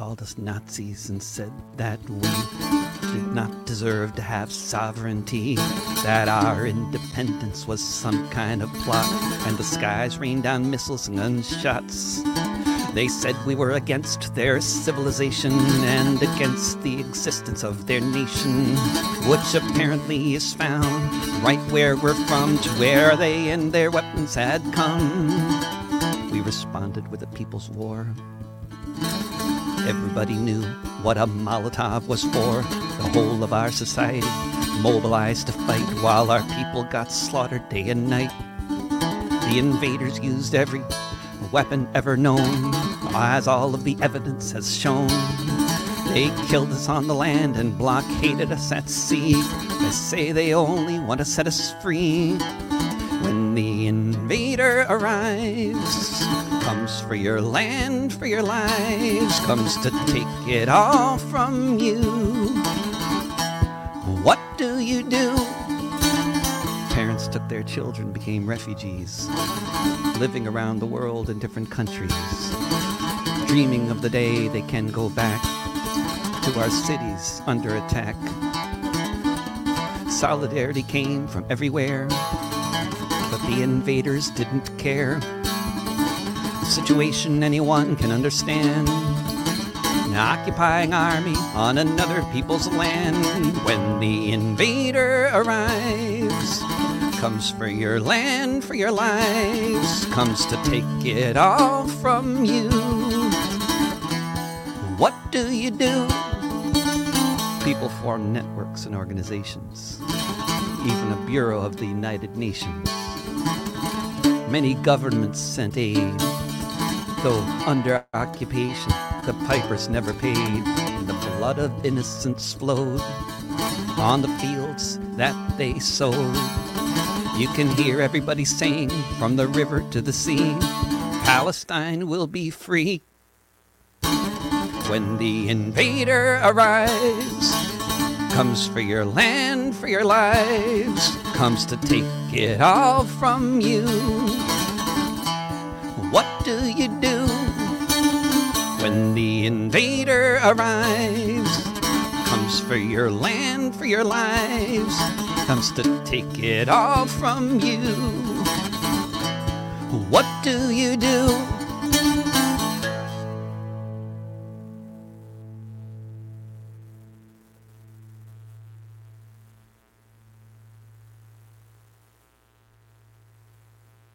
called us Nazis and said that we did not deserve to have sovereignty, that our independence was some kind of plot, and the skies rained down missiles and gunshots. They said we were against their civilization and against the existence of their nation, which apparently is found right where we're from, to where they and their weapons had come. We responded with a people's war. Everybody knew what a Molotov was for. The whole of our society mobilized to fight while our people got slaughtered day and night. The invaders used every weapon ever known, as all of the evidence has shown. They killed us on the land and blockaded us at sea. They say they only want to set us free. When the invader arrives, comes for your land, for your lives, comes to take it all from you. What do you do? Parents took their children, became refugees, living around the world in different countries, dreaming of the day they can go back to our cities under attack. Solidarity came from everywhere, but the invaders didn't care. Situation anyone can understand. An occupying army on another people's land. When the invader arrives, comes for your land, for your lives, comes to take it all from you. What do you do? People form networks and organizations, even a Bureau of the United Nations. Many governments sent aid, though under occupation, the pipers never paid, and the blood of innocents flowed on the fields that they sowed. You can hear everybody saying from the river to the sea, Palestine will be free. When the invader arrives, comes for your land, for your lives, comes to take it all from you. What do you do when the invader arrives? Comes for your land, for your lives, comes to take it all from you. What do you do